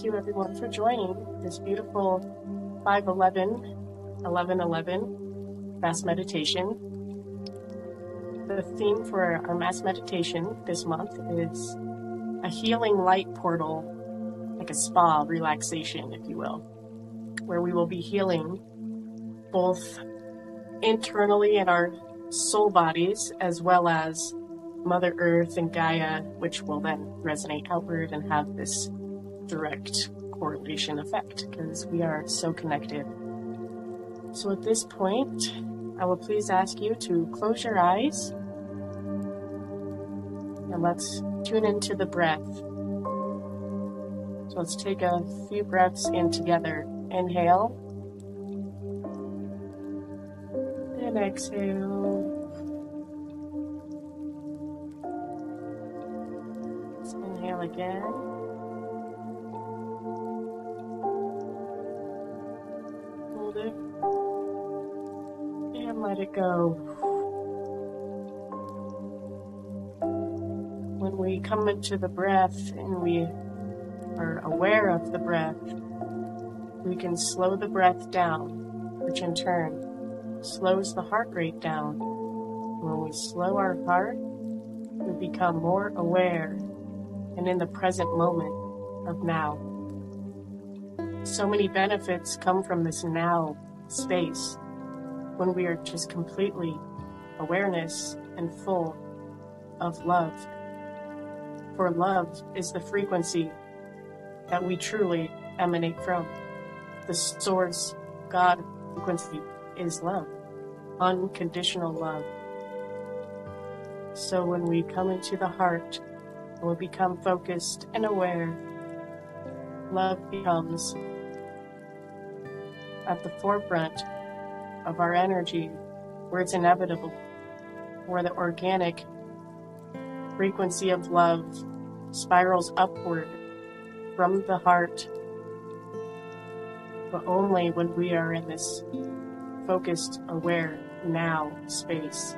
Thank you, everyone, for joining this beautiful 511 1111 Mass Meditation. The theme for our Mass Meditation this month is a healing light portal, like a spa relaxation, if you will, where we will be healing both internally in our soul bodies as well as Mother Earth and Gaia, which will then resonate outward and have this direct correlation effect because we are so connected. So at this point, I will please ask you to close your eyes and let's tune into the breath. So let's take a few breaths in together. Inhale and exhale. Let's inhale again. It go. When we come into the breath and we are aware of the breath, we can slow the breath down, which in turn slows the heart rate down. When we slow our heart, we become more aware and in the present moment of now. So many benefits come from this now space when we are just completely awareness and full of love. For love is the frequency that we truly emanate from. The source, God frequency is love, unconditional love. So when we come into the heart and we become focused and aware, love becomes at the forefront of our energy where it's inevitable, where the organic frequency of love spirals upward from the heart, but only when we are in this focused, aware, now space.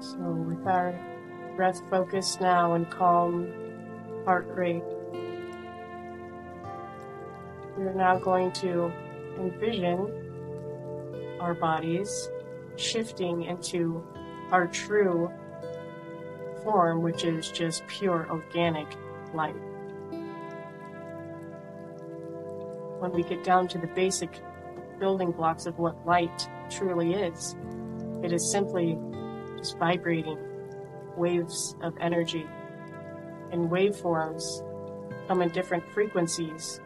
So, with our breath focused now and calm heart rate, we're now going to envision our bodies shifting into our true form, which is just pure organic light. When we get down to the basic building blocks of what light truly is, it is simply just vibrating waves of energy. And waveforms come in different frequencies.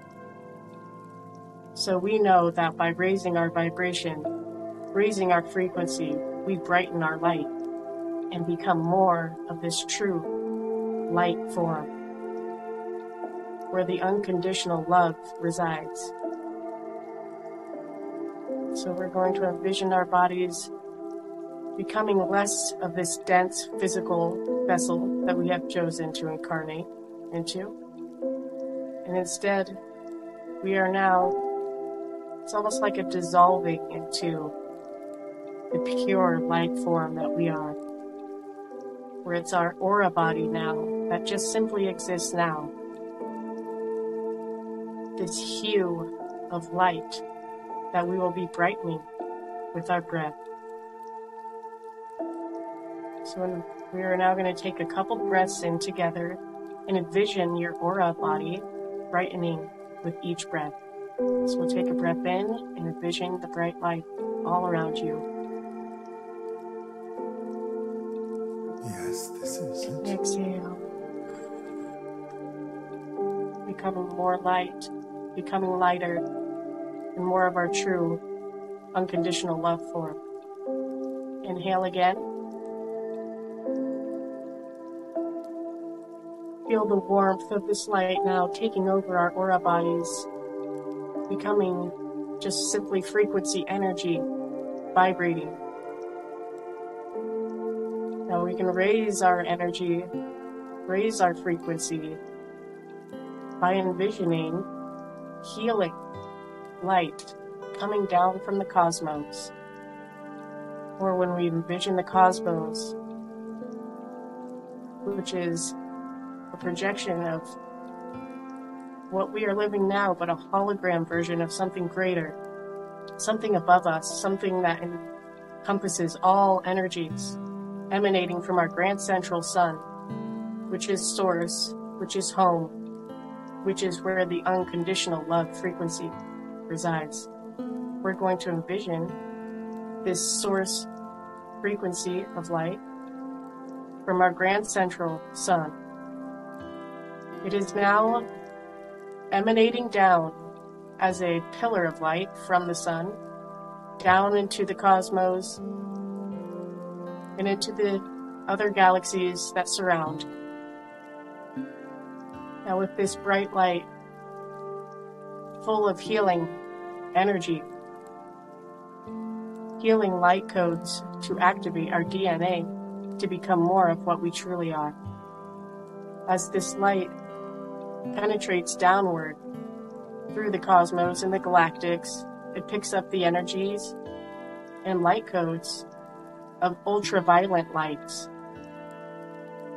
So we know that by raising our vibration, raising our frequency, we brighten our light and become more of this true light form where the unconditional love resides. So we're going to envision our bodies becoming less of this dense physical vessel that we have chosen to incarnate into. And instead, we are now, it's almost like a dissolving into the pure light form that we are. Where it's our aura body now that just simply exists now. This hue of light that we will be brightening with our breath. So we are now going to take a couple breaths in together and envision your aura body brightening with each breath. So we'll take a breath in and envision the bright light all around you. Yes, this is it. Exhale. Becoming more light, becoming lighter, and more of our true unconditional love form. Inhale again. Feel the warmth of this light now taking over our aura bodies, becoming just simply frequency energy vibrating. Now we can raise our energy, raise our frequency by envisioning healing light coming down from the cosmos. Or when we envision the cosmos which is a projection of what we are living now, but a hologram version of something greater, something above us, something that encompasses all energies emanating from our grand central sun, which is source, which is home, which is where the unconditional love frequency resides. We're going to envision this source frequency of light from our grand central sun. It is now emanating down as a pillar of light from the sun, down into the cosmos, and into the other galaxies that surround. Now, with this bright light full of healing energy, healing light codes to activate our DNA to become more of what we truly are. As this light penetrates downward through the cosmos and the galactics. It picks up the energies and light codes of ultraviolet lights,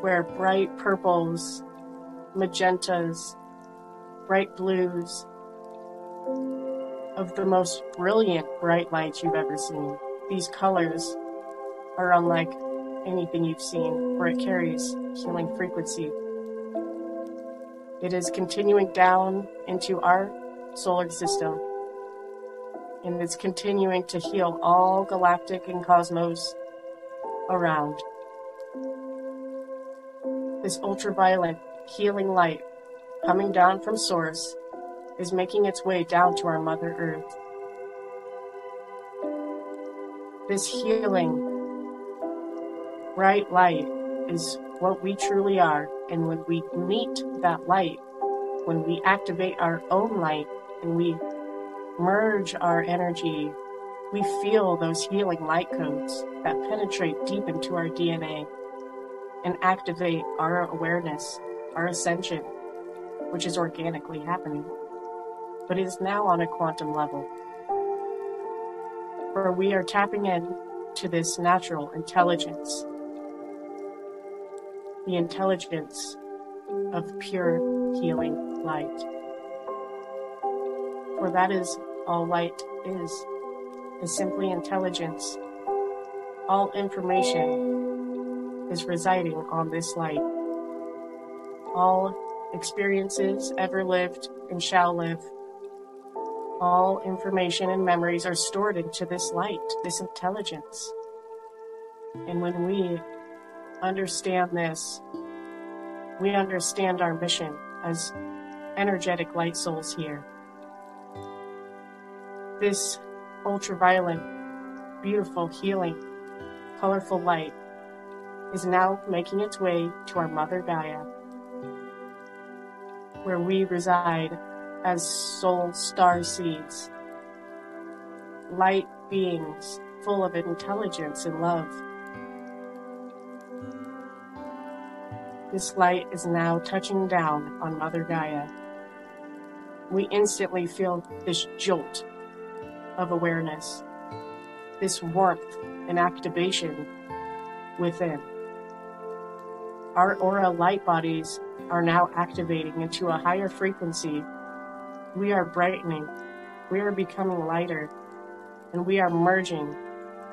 where bright purples, magentas, bright blues, of the most brilliant bright lights you've ever seen. These colors are unlike anything you've seen, for it carries healing frequency it is continuing down into our solar system. And it's continuing to heal all galactic and cosmos around. This ultraviolet healing light coming down from Source is making its way down to our Mother Earth. This healing bright light is what we truly are. And when we meet that light, when we activate our own light and we merge our energy, we feel those healing light codes that penetrate deep into our DNA and activate our awareness, our ascension, which is organically happening, but is now on a quantum level. For we are tapping in to this natural intelligence the intelligence of pure healing light. For that is all light is, is simply intelligence. All information is residing on this light. All experiences ever lived and shall live. All information and memories are stored into this light, this intelligence. And when we understand this, we understand our mission as energetic light souls here. This ultraviolet, beautiful, healing, colorful light is now making its way to our Mother Gaia, where we reside as soul star seeds, light beings full of intelligence and love. This light is now touching down on Mother Gaia. We instantly feel this jolt of awareness, this warmth and activation within. Our aura light bodies are now activating into a higher frequency. We are brightening, we are becoming lighter, and we are merging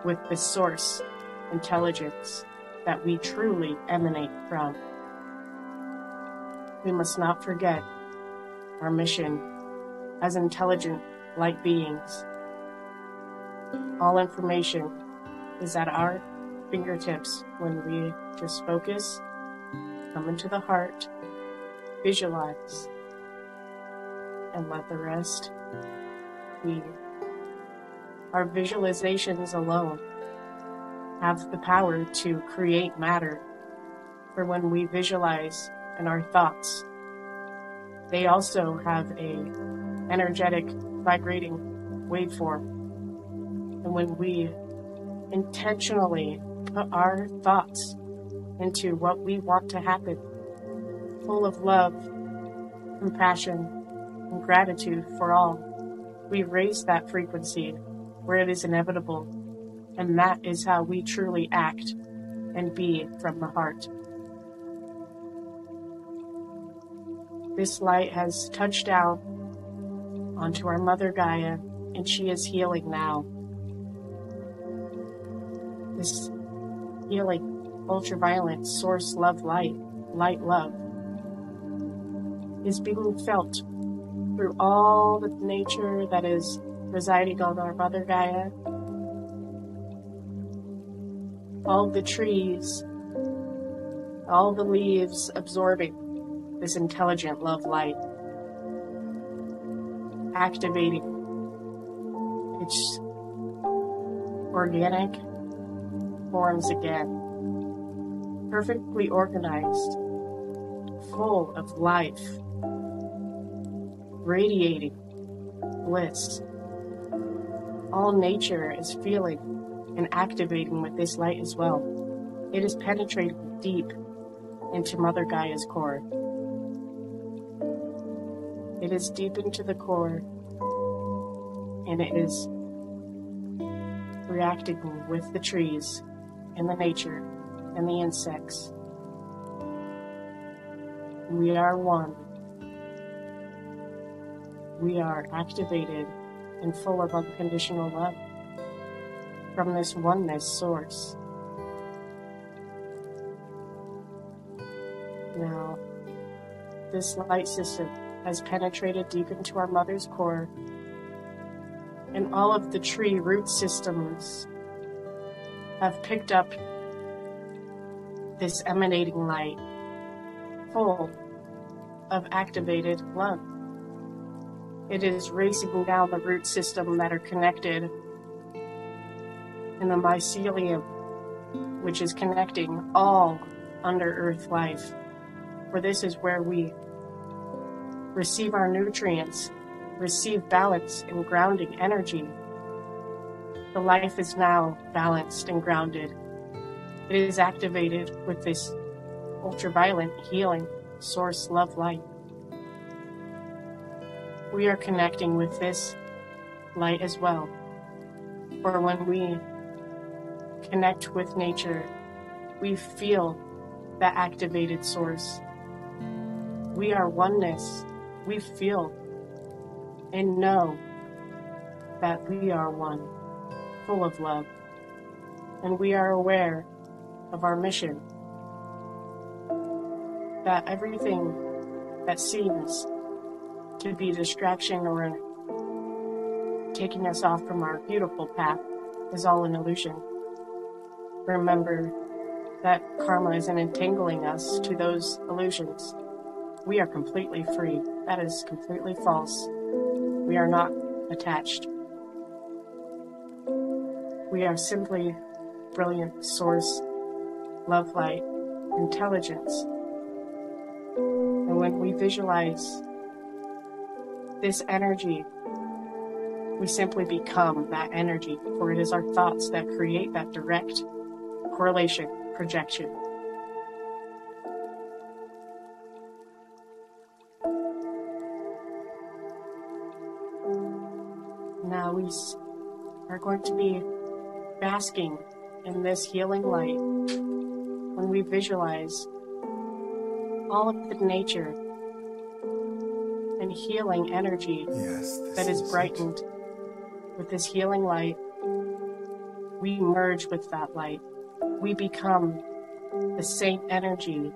with the source intelligence that we truly emanate from we must not forget our mission as intelligent light beings. All information is at our fingertips when we just focus, come into the heart, visualize, and let the rest be. Our visualizations alone have the power to create matter. For when we visualize and our thoughts. They also have a energetic vibrating waveform. And when we intentionally put our thoughts into what we want to happen, full of love, compassion, and gratitude for all, we raise that frequency where it is inevitable. And that is how we truly act and be from the heart. This light has touched out onto our Mother Gaia, and she is healing now. This healing, ultraviolet source love light, light love, is being felt through all the nature that is residing on our Mother Gaia, all the trees, all the leaves absorbing this intelligent love light, activating its organic forms again, perfectly organized, full of life, radiating bliss. All nature is feeling and activating with this light as well. It is penetrating deep into Mother Gaia's core. It is deep into the core and it is reacting with the trees and the nature and the insects. We are one. We are activated and full of unconditional love from this oneness source. Now, this light system has penetrated deep into our mother's core, and all of the tree root systems have picked up this emanating light full of activated love. It is racing down the root system that are connected in the mycelium, which is connecting all under earth life. For this is where we receive our nutrients, receive balance and grounding energy. The life is now balanced and grounded. It is activated with this ultraviolet healing source love light. We are connecting with this light as well. For when we connect with nature, we feel the activated source. We are oneness. We feel and know that we are one, full of love. And we are aware of our mission. That everything that seems to be distraction or taking us off from our beautiful path is all an illusion remember that karma isn't entangling us to those illusions. We are completely free. That is completely false. We are not attached. We are simply brilliant source, love light, intelligence. And when we visualize this energy, we simply become that energy, for it is our thoughts that create that direct correlation projection. Are going to be basking in this healing light when we visualize all of the nature and healing energy Yes, that this is brightened with this healing light. We merge with that light we become the same energy.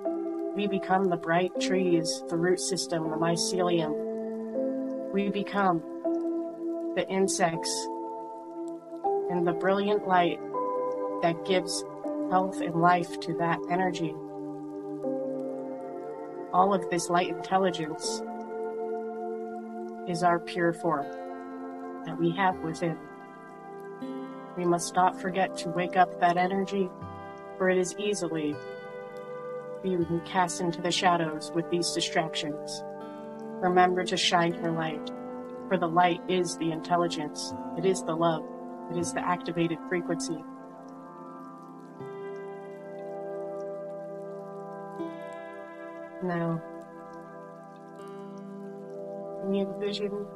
We become the bright trees, the root system, the mycelium. We become the insects and the brilliant light that gives health and life to that energy. All of this light intelligence is our pure form that we have within. We must not forget to wake up that energy for it is easily being cast into the shadows with these distractions. Remember to shine your light, for the light is the intelligence, it is the love, it is the activated frequency. Now, we envision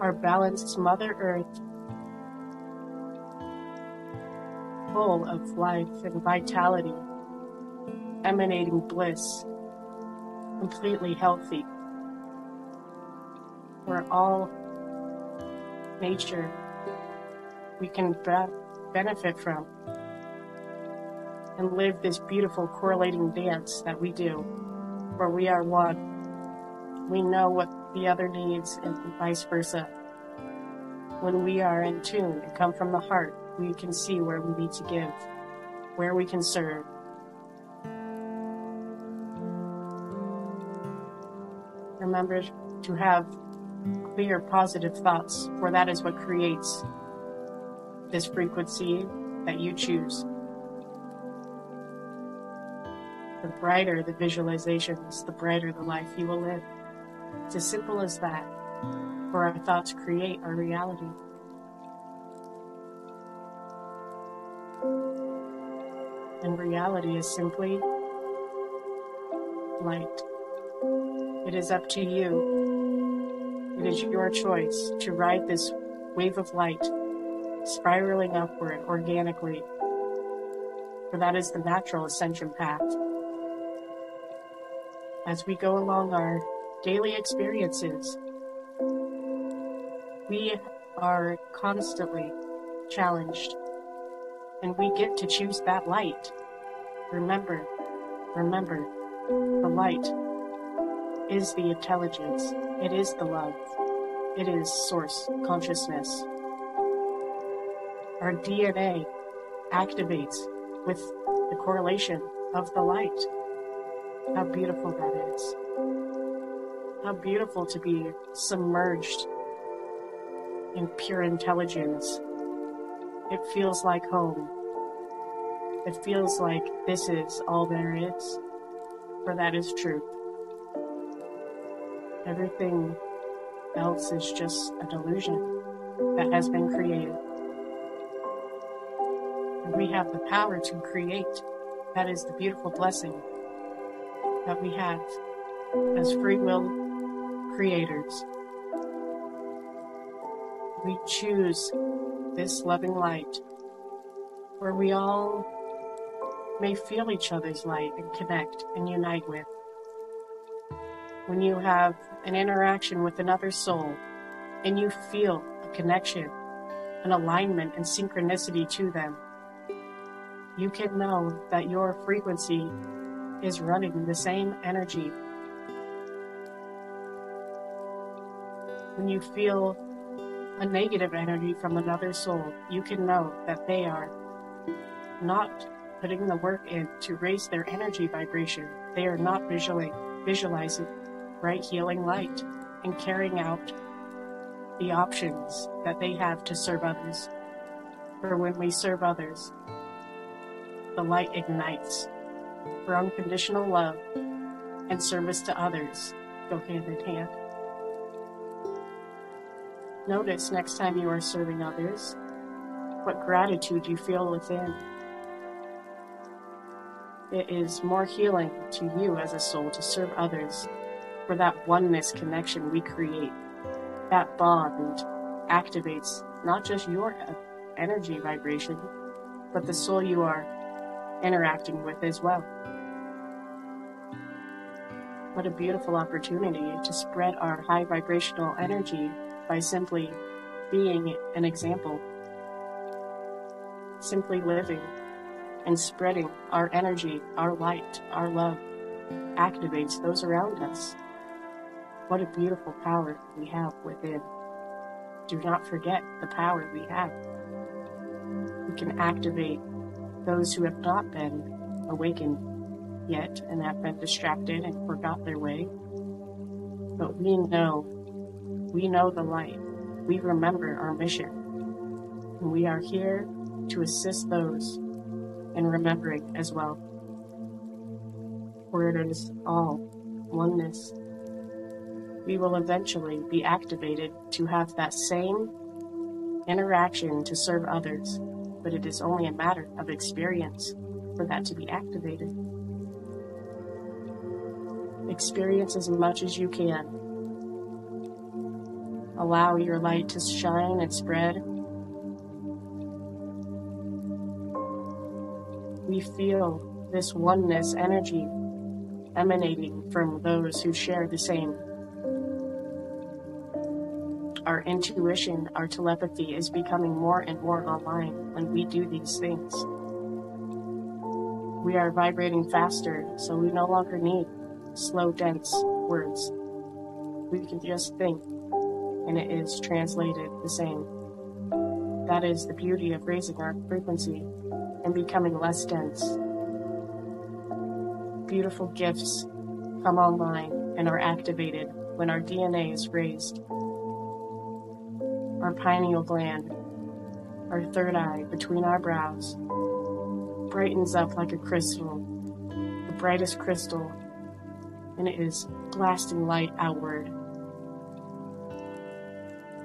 our balanced Mother Earth. Full of life and vitality, emanating bliss, completely healthy. We're all nature we can be- benefit from and live this beautiful correlating dance that we do, where we are one. We know what the other needs and vice versa. When we are in tune and come from the heart, we can see where we need to give, where we can serve. Remember to have clear, positive thoughts, for that is what creates this frequency that you choose. The brighter the visualizations, the brighter the life you will live. It's as simple as that, for our thoughts create our reality. And reality is simply light. It is up to you. It is your choice to ride this wave of light, spiraling upward organically, for that is the natural ascension path. As we go along our daily experiences, we are constantly challenged, and we get to choose that light. Remember, remember, the light is the intelligence, it is the love, it is source consciousness. Our DNA activates with the correlation of the light. How beautiful that is. How beautiful to be submerged in pure intelligence. It feels like home. It feels like this is all there is, for that is truth. Everything else is just a delusion that has been created. And we have the power to create. That is the beautiful blessing that we have as free will creators. We choose this loving light where we all may feel each other's light and connect and unite with when you have an interaction with another soul and you feel a connection, an alignment, and synchronicity to them, you can know that your frequency is running the same energy. When you feel a negative energy from another soul, you can know that they are not putting the work in to raise their energy vibration. They are not visually, visualizing bright healing light and carrying out the options that they have to serve others. For when we serve others, the light ignites. For unconditional love and service to others go hand in hand. Notice next time you are serving others what gratitude you feel within. It is more healing to you as a soul to serve others that oneness connection we create. That bond activates not just your energy vibration, but the soul you are interacting with as well. What a beautiful opportunity to spread our high vibrational energy by simply being an example, simply living and spreading our energy, our light, our love activates those around us. What a beautiful power we have within. Do not forget the power we have. We can activate those who have not been awakened yet and have been distracted and forgot their way. But we know, we know the light. We remember our mission. And we are here to assist those in remembering as well. For it is all oneness we will eventually be activated to have that same interaction to serve others, but it is only a matter of experience for that to be activated. Experience as much as you can. Allow your light to shine and spread. We feel this oneness energy emanating from those who share the same. Our intuition, our telepathy is becoming more and more online when we do these things. We are vibrating faster, so we no longer need slow, dense words. We can just think, and it is translated the same. That is the beauty of raising our frequency and becoming less dense. Beautiful gifts come online and are activated when our DNA is raised. Our pineal gland, our third eye between our brows, brightens up like a crystal, the brightest crystal, and it is blasting light outward.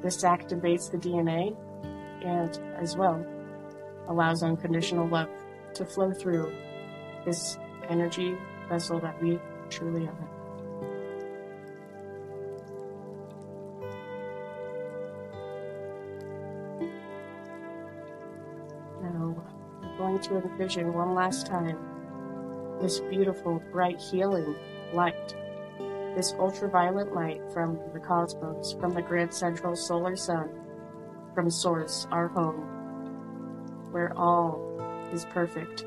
This activates the DNA and, as well, allows unconditional love to flow through this energy vessel that we truly are. To envision one last time this beautiful, bright, healing light, this ultraviolet light from the cosmos, from the grand central solar sun, from Source, our home, where all is perfect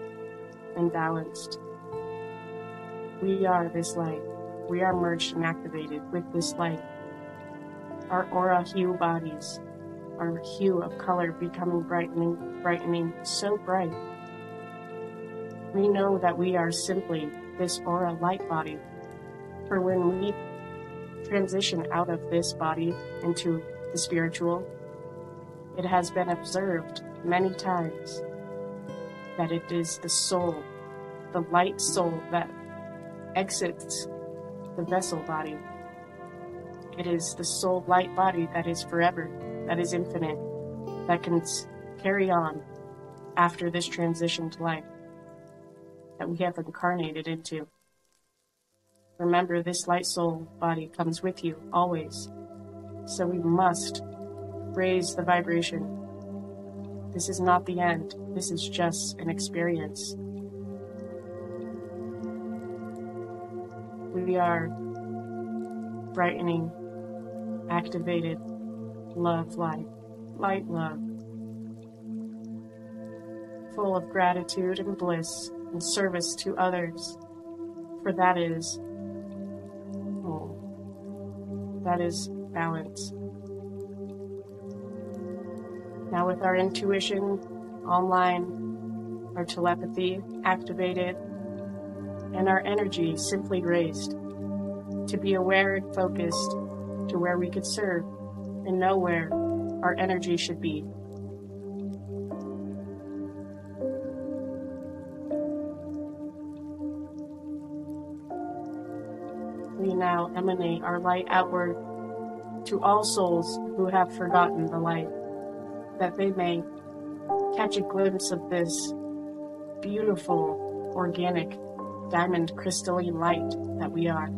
and balanced. We are this light. We are merged and activated with this light. Our aura hue bodies, our hue of color becoming brightening, brightening, so bright. We know that we are simply this aura light body. For when we transition out of this body into the spiritual, it has been observed many times that it is the soul, the light soul that exits the vessel body. It is the soul light body that is forever, that is infinite, that can carry on after this transition to life that we have incarnated into. Remember, this light soul body comes with you always. So we must raise the vibration. This is not the end, this is just an experience. We are brightening, activated love light, light love, full of gratitude and bliss and service to others, for that is, oh, that is balance. Now, with our intuition online, our telepathy activated, and our energy simply raised, to be aware and focused to where we could serve and know where our energy should be. Now emanate our light outward to all souls who have forgotten the light that they may catch a glimpse of this beautiful, organic, diamond crystalline light that we are.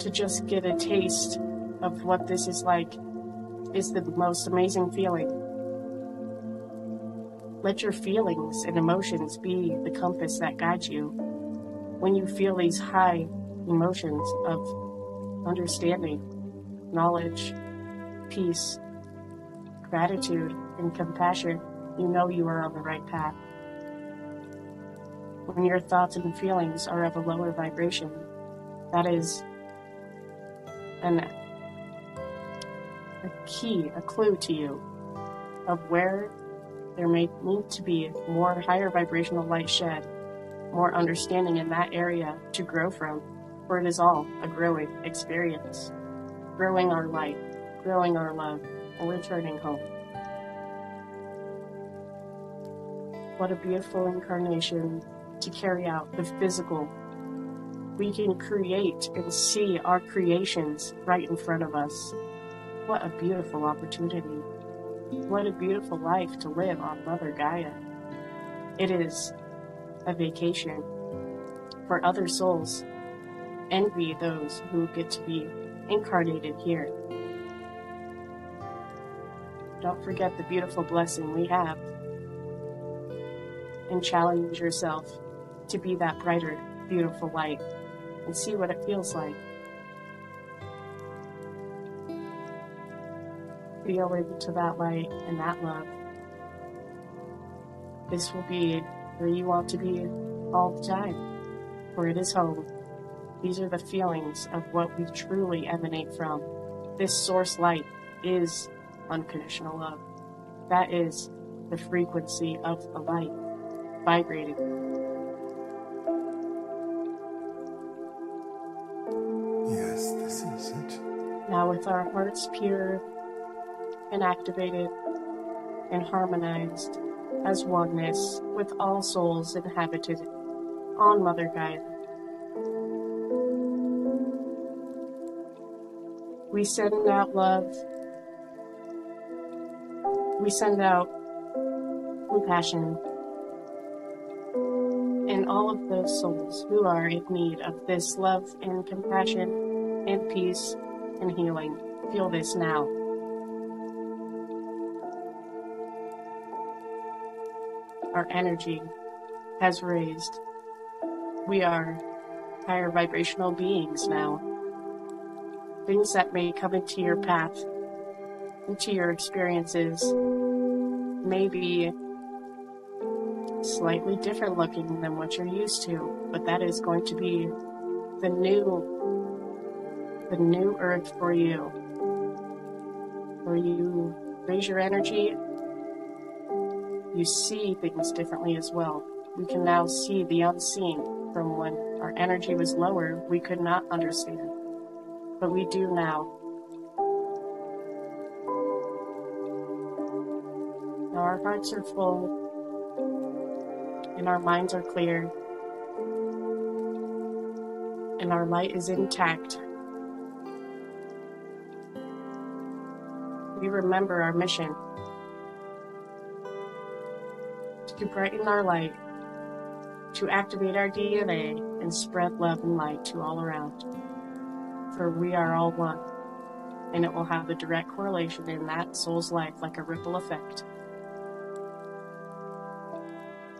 To just get a taste of what this is like is the most amazing feeling. Let your feelings and emotions be the compass that guides you when you feel these high emotions of understanding, knowledge, peace, gratitude, and compassion, you know you are on the right path. When your thoughts and feelings are of a lower vibration, that is an, a key, a clue to you of where there may need to be more higher vibrational light shed, more understanding in that area to grow from, for it is all a growing experience, growing our light growing our love, and returning home. What a beautiful incarnation to carry out the physical. We can create and see our creations right in front of us. What a beautiful opportunity. What a beautiful life to live on Mother Gaia. It is a vacation for other souls. Envy those who get to be incarnated here. Don't forget the beautiful blessing we have. And challenge yourself to be that brighter, beautiful light and see what it feels like. Be Feel to that light and that love. This will be where you want to be all the time, for it is home. These are the feelings of what we truly emanate from. This source light is unconditional love. That is the frequency of the light vibrating. Yes, this is it. Now, with our hearts pure and activated and harmonized as oneness with all souls inhabited on Mother Gaia, we send out love. We send out compassion in all of those souls who are in need of this love and compassion and peace and healing. Feel this now. Our energy has raised. We are higher vibrational beings now. Things that may come into your path, into your experiences, may be slightly different looking than what you're used to, but that is going to be the new the new earth for you. Where you raise your energy, you see things differently as well. We can now see the unseen from when our energy was lower, we could not understand. But we do now. Now our hearts are full and our minds are clear and our light is intact. We remember our mission to brighten our light, to activate our DNA, and spread love and light to all around. For we are all one, and it will have a direct correlation in that soul's life like a ripple effect.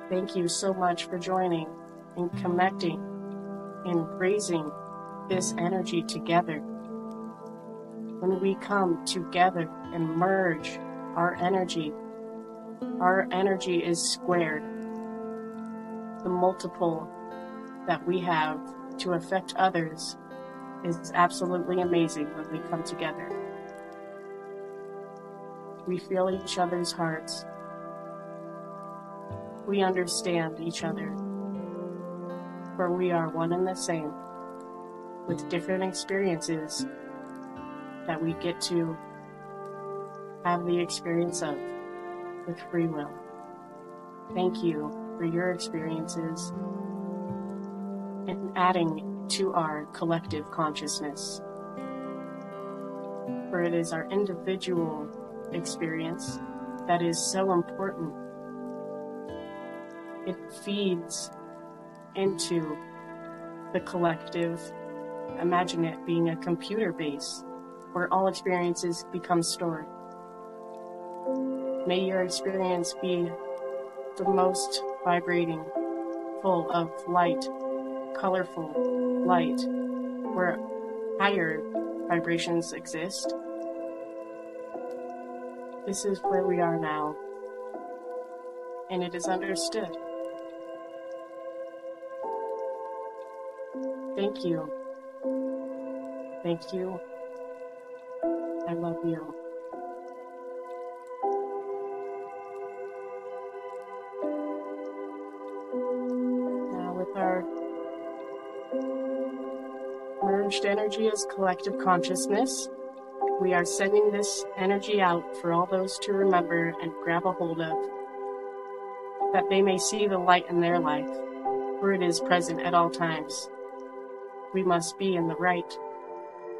Thank you so much for joining and connecting and raising this energy together. When we come together and merge our energy, our energy is squared. The multiple that we have to affect others is absolutely amazing when we come together. We feel each other's hearts we understand each other, for we are one and the same, with different experiences that we get to have the experience of with free will. Thank you for your experiences and adding to our collective consciousness. For it is our individual experience that is so important it feeds into the collective. Imagine it being a computer base where all experiences become stored. May your experience be the most vibrating, full of light, colorful light, where higher vibrations exist. This is where we are now, and it is understood. Thank you. Thank you. I love you. Energy as collective consciousness, we are sending this energy out for all those to remember and grab a hold of, that they may see the light in their life, for it is present at all times. We must be in the right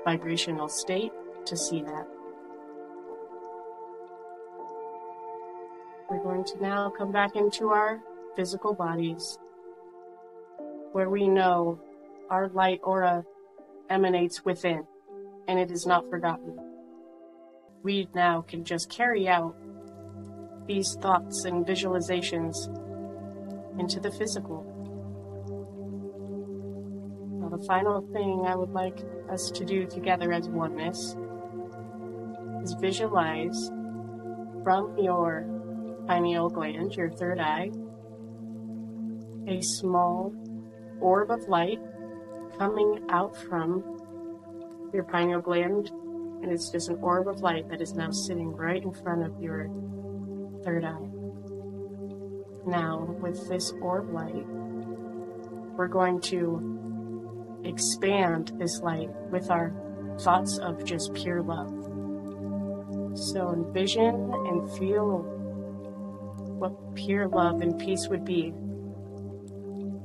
vibrational state to see that. We're going to now come back into our physical bodies where we know our light aura emanates within and it is not forgotten. We now can just carry out these thoughts and visualizations into the physical Now, the final thing I would like us to do together as oneness is visualize from your pineal gland, your third eye, a small orb of light coming out from your pineal gland, and it's just an orb of light that is now sitting right in front of your third eye. Now, with this orb light, we're going to expand this light with our thoughts of just pure love. So envision and feel what pure love and peace would be.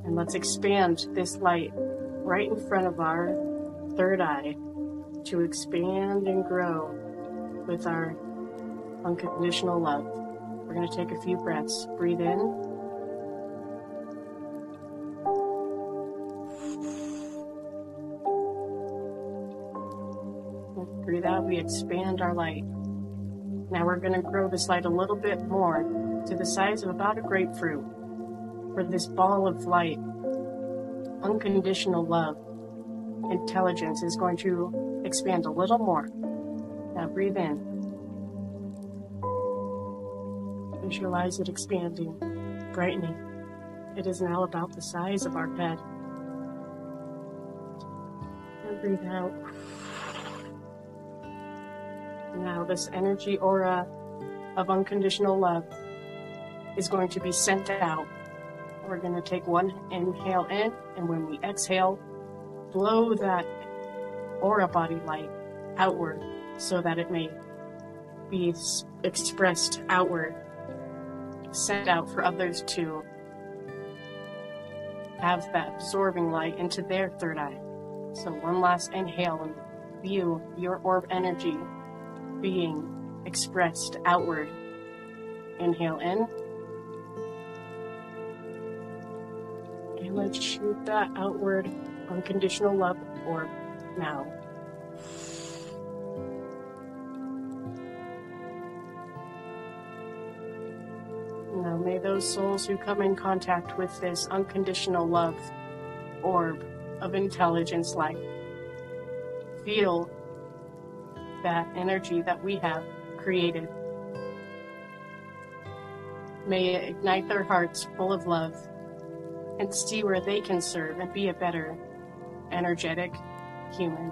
And let's expand this light right in front of our third eye to expand and grow with our unconditional love. We're going to take a few breaths. Breathe in. Breathe out. We expand our light. Now we're going to grow this light a little bit more to the size of about a grapefruit. For this ball of light, unconditional love, intelligence is going to expand a little more. Now breathe in. Visualize it expanding, brightening. It is now about the size of our bed. And breathe out. Now, this energy aura of unconditional love is going to be sent out. We're going to take one inhale in, and when we exhale, blow that aura body light outward so that it may be expressed outward, sent out for others to have that absorbing light into their third eye. So, one last inhale and view your orb energy being expressed outward. Inhale in. Let's shoot that outward unconditional love orb now. Now, may those souls who come in contact with this unconditional love orb of intelligence light feel that energy that we have created. May it ignite their hearts full of love and see where they can serve and be a better, energetic human.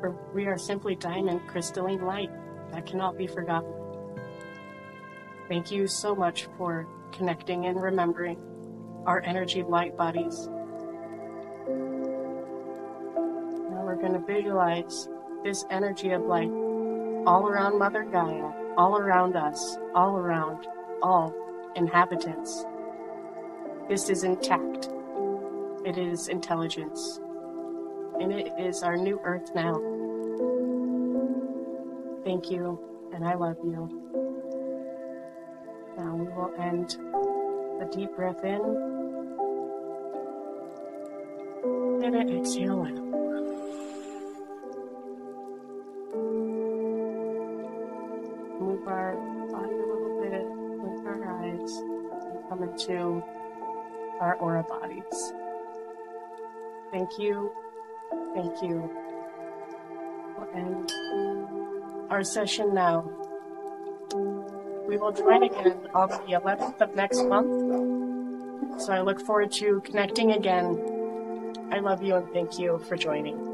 For we are simply diamond crystalline light that cannot be forgotten. Thank you so much for connecting and remembering our energy light bodies Now we're going to visualize this energy of light all around Mother Gaia, all around us, all around all inhabitants. This is intact. It is intelligence. And it is our new earth now. Thank you, and I love you. Now we will end a deep breath in and an exhale out. Thank you. Thank you. We'll end our session now. We will join again on the 11th of next month. So I look forward to connecting again. I love you and thank you for joining.